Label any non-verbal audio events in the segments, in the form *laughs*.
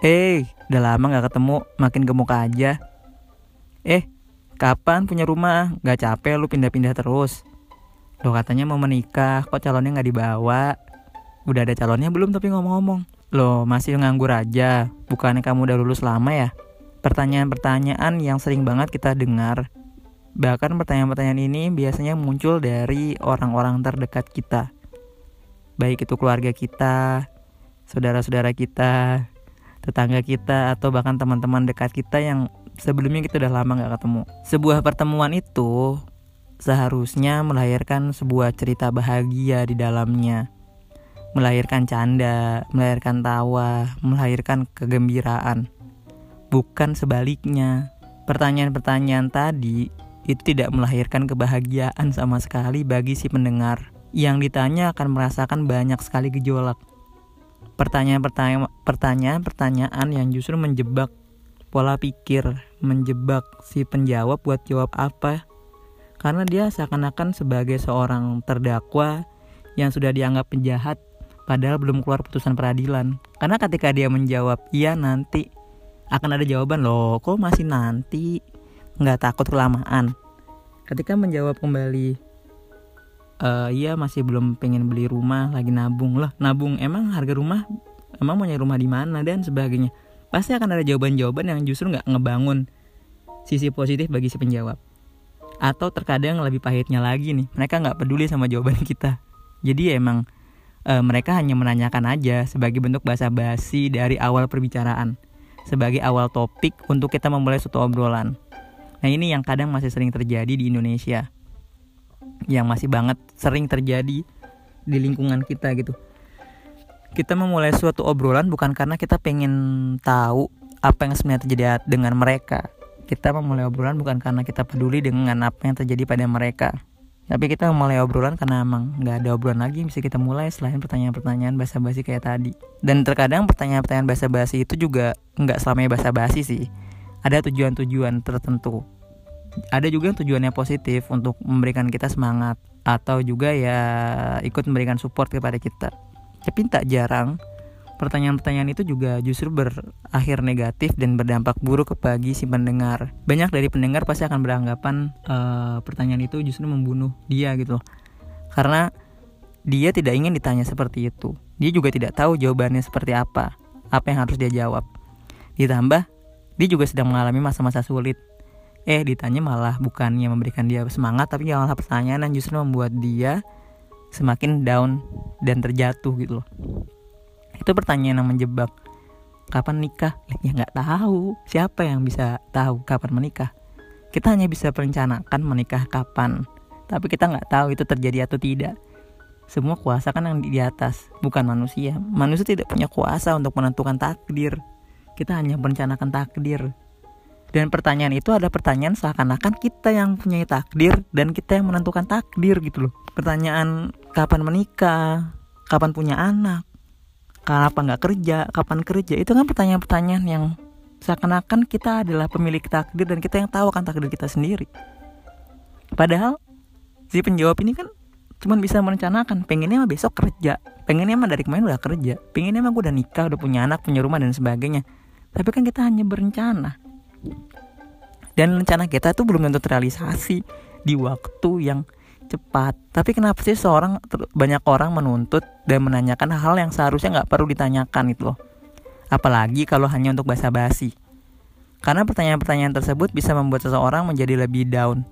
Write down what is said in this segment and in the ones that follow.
Eh, udah lama gak ketemu, makin gemuk aja. Eh, kapan punya rumah? Gak capek lu pindah-pindah terus? Lo katanya mau menikah, kok calonnya gak dibawa? Udah ada calonnya belum tapi ngomong-ngomong. Lo masih nganggur aja, bukannya kamu udah lulus lama ya? Pertanyaan-pertanyaan yang sering banget kita dengar. Bahkan pertanyaan-pertanyaan ini biasanya muncul dari orang-orang terdekat kita. Baik itu keluarga kita, saudara-saudara kita, tetangga kita atau bahkan teman-teman dekat kita yang sebelumnya kita udah lama gak ketemu. Sebuah pertemuan itu seharusnya melahirkan sebuah cerita bahagia di dalamnya. Melahirkan canda, melahirkan tawa, melahirkan kegembiraan. Bukan sebaliknya. Pertanyaan-pertanyaan tadi itu tidak melahirkan kebahagiaan sama sekali bagi si pendengar. Yang ditanya akan merasakan banyak sekali gejolak pertanyaan-pertanyaan yang justru menjebak pola pikir, menjebak si penjawab buat jawab apa. Karena dia seakan-akan sebagai seorang terdakwa yang sudah dianggap penjahat padahal belum keluar putusan peradilan. Karena ketika dia menjawab iya nanti akan ada jawaban loh, kok masih nanti? Nggak takut kelamaan. Ketika menjawab kembali uh, iya masih belum pengen beli rumah lagi nabung lah. Nabung emang harga rumah emang mau nyari rumah di mana dan sebagainya? Pasti akan ada jawaban-jawaban yang justru nggak ngebangun sisi positif bagi si penjawab. Atau terkadang lebih pahitnya lagi nih mereka nggak peduli sama jawaban *laughs* kita. Jadi ya emang e, mereka hanya menanyakan aja sebagai bentuk basa-basi dari awal perbicaraan. Sebagai awal topik untuk kita memulai suatu obrolan. Nah ini yang kadang masih sering terjadi di Indonesia yang masih banget sering terjadi di lingkungan kita gitu. Kita memulai suatu obrolan bukan karena kita pengen tahu apa yang sebenarnya terjadi dengan mereka. Kita memulai obrolan bukan karena kita peduli dengan apa yang terjadi pada mereka. Tapi kita memulai obrolan karena emang nggak ada obrolan lagi yang bisa kita mulai selain pertanyaan-pertanyaan basa-basi kayak tadi. Dan terkadang pertanyaan-pertanyaan basa-basi itu juga nggak selamanya basa-basi sih. Ada tujuan-tujuan tertentu ada juga yang tujuannya positif untuk memberikan kita semangat atau juga ya ikut memberikan support kepada kita. Tapi tak jarang pertanyaan-pertanyaan itu juga justru berakhir negatif dan berdampak buruk bagi si pendengar. Banyak dari pendengar pasti akan beranggapan uh, pertanyaan itu justru membunuh dia gitu. Karena dia tidak ingin ditanya seperti itu. Dia juga tidak tahu jawabannya seperti apa, apa yang harus dia jawab. Ditambah, dia juga sedang mengalami masa-masa sulit eh ditanya malah bukannya memberikan dia semangat tapi malah pertanyaan yang justru membuat dia semakin down dan terjatuh gitu loh. Itu pertanyaan yang menjebak kapan nikah? Ya nggak tahu. Siapa yang bisa tahu kapan menikah? Kita hanya bisa merencanakan menikah kapan tapi kita nggak tahu itu terjadi atau tidak. Semua kuasa kan yang di atas bukan manusia. Manusia tidak punya kuasa untuk menentukan takdir. Kita hanya merencanakan takdir dan pertanyaan itu ada pertanyaan seakan-akan kita yang punya takdir dan kita yang menentukan takdir gitu loh. Pertanyaan kapan menikah, kapan punya anak, kapan nggak kerja, kapan kerja, itu kan pertanyaan-pertanyaan yang seakan-akan kita adalah pemilik takdir dan kita yang tahu kan takdir kita sendiri. Padahal si penjawab ini kan cuma bisa merencanakan pengennya mah besok kerja pengennya mah dari kemarin udah kerja pengennya mah gue udah nikah udah punya anak punya rumah dan sebagainya tapi kan kita hanya berencana dan rencana kita tuh belum tentu terrealisasi di waktu yang cepat. Tapi kenapa sih seorang banyak orang menuntut dan menanyakan hal yang seharusnya nggak perlu ditanyakan itu loh? Apalagi kalau hanya untuk basa-basi. Karena pertanyaan-pertanyaan tersebut bisa membuat seseorang menjadi lebih down.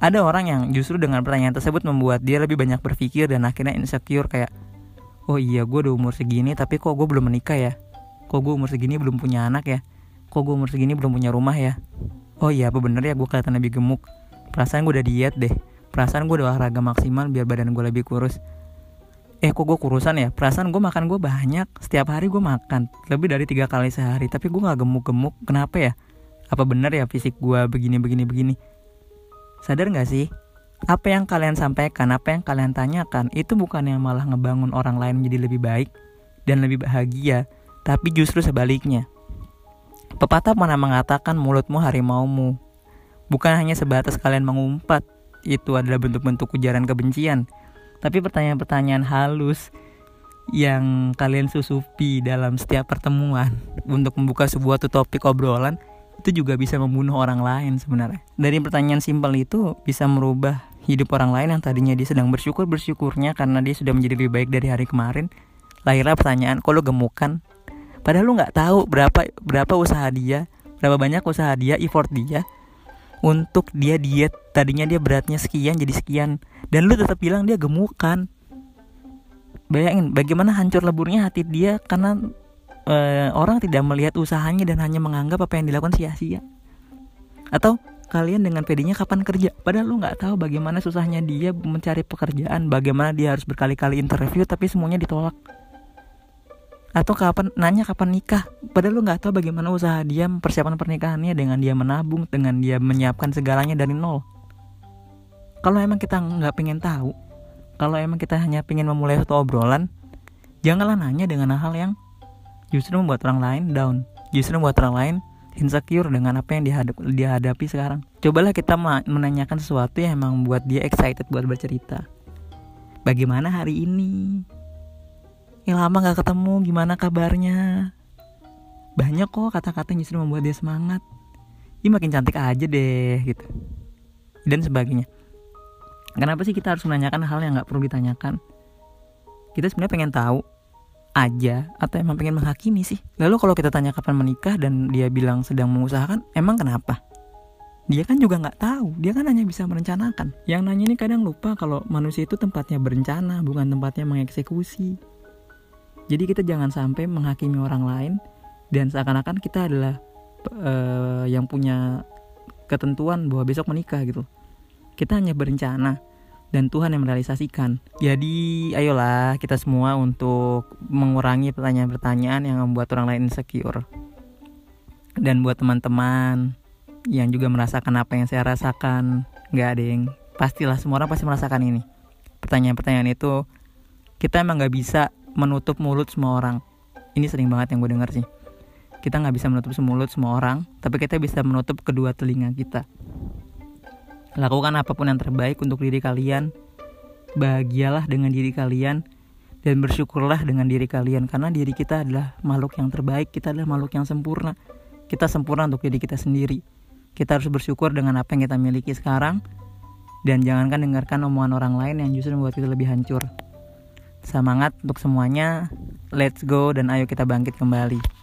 Ada orang yang justru dengan pertanyaan tersebut membuat dia lebih banyak berpikir dan akhirnya insecure kayak oh iya gue udah umur segini tapi kok gue belum menikah ya? Kok gue umur segini belum punya anak ya kok gue umur segini belum punya rumah ya? Oh iya apa bener ya gue kelihatan lebih gemuk. Perasaan gue udah diet deh. Perasaan gue udah olahraga maksimal biar badan gue lebih kurus. Eh kok gue kurusan ya? Perasaan gue makan gue banyak. Setiap hari gue makan. Lebih dari tiga kali sehari tapi gue nggak gemuk-gemuk. Kenapa ya? Apa bener ya fisik gue begini begini begini? Sadar nggak sih? Apa yang kalian sampaikan apa yang kalian tanyakan itu bukan yang malah ngebangun orang lain menjadi lebih baik dan lebih bahagia tapi justru sebaliknya Pepatah pernah mengatakan mulutmu harimaumu. Bukan hanya sebatas kalian mengumpat, itu adalah bentuk-bentuk ujaran kebencian. Tapi pertanyaan-pertanyaan halus yang kalian susupi dalam setiap pertemuan untuk membuka sebuah topik obrolan itu juga bisa membunuh orang lain sebenarnya. Dari pertanyaan simpel itu bisa merubah hidup orang lain yang tadinya dia sedang bersyukur bersyukurnya karena dia sudah menjadi lebih baik dari hari kemarin. Lahirlah pertanyaan, lo gemukan? Padahal lo nggak tahu berapa berapa usaha dia, berapa banyak usaha dia, effort dia untuk dia diet. Tadinya dia beratnya sekian jadi sekian. Dan lu tetap bilang dia gemukan. Bayangin bagaimana hancur leburnya hati dia karena uh, orang tidak melihat usahanya dan hanya menganggap apa yang dilakukan sia-sia. Atau kalian dengan pedenya kapan kerja? Padahal lu nggak tahu bagaimana susahnya dia mencari pekerjaan bagaimana dia harus berkali-kali interview tapi semuanya ditolak atau kapan nanya kapan nikah. Padahal lu nggak tahu bagaimana usaha dia persiapan pernikahannya dengan dia menabung dengan dia menyiapkan segalanya dari nol. Kalau emang kita nggak pengen tahu kalau emang kita hanya ingin memulai satu obrolan janganlah nanya dengan hal yang justru membuat orang lain down justru membuat orang lain insecure dengan apa yang dihadap, dihadapi sekarang. Cobalah kita menanyakan sesuatu yang emang membuat dia excited buat bercerita. Bagaimana hari ini yang lama gak ketemu gimana kabarnya banyak kok kata-kata yang justru membuat dia semangat ini makin cantik aja deh gitu dan sebagainya Kenapa sih kita harus menanyakan hal yang nggak perlu ditanyakan? Kita sebenarnya pengen tahu aja atau emang pengen menghakimi sih? Lalu kalau kita tanya kapan menikah dan dia bilang sedang mengusahakan, emang kenapa? Dia kan juga nggak tahu, dia kan hanya bisa merencanakan. Yang nanya ini kadang lupa kalau manusia itu tempatnya berencana, bukan tempatnya mengeksekusi. Jadi kita jangan sampai menghakimi orang lain dan seakan-akan kita adalah uh, yang punya ketentuan bahwa besok menikah gitu kita hanya berencana dan Tuhan yang merealisasikan. Jadi, ayolah kita semua untuk mengurangi pertanyaan-pertanyaan yang membuat orang lain insecure. Dan buat teman-teman yang juga merasakan apa yang saya rasakan, nggak ada yang pastilah semua orang pasti merasakan ini. Pertanyaan-pertanyaan itu kita emang nggak bisa menutup mulut semua orang. Ini sering banget yang gue dengar sih. Kita nggak bisa menutup mulut semua orang, tapi kita bisa menutup kedua telinga kita. Lakukan apa pun yang terbaik untuk diri kalian. Bahagialah dengan diri kalian dan bersyukurlah dengan diri kalian karena diri kita adalah makhluk yang terbaik, kita adalah makhluk yang sempurna. Kita sempurna untuk diri kita sendiri. Kita harus bersyukur dengan apa yang kita miliki sekarang dan jangankan dengarkan omongan orang lain yang justru membuat kita lebih hancur. Semangat untuk semuanya. Let's go dan ayo kita bangkit kembali.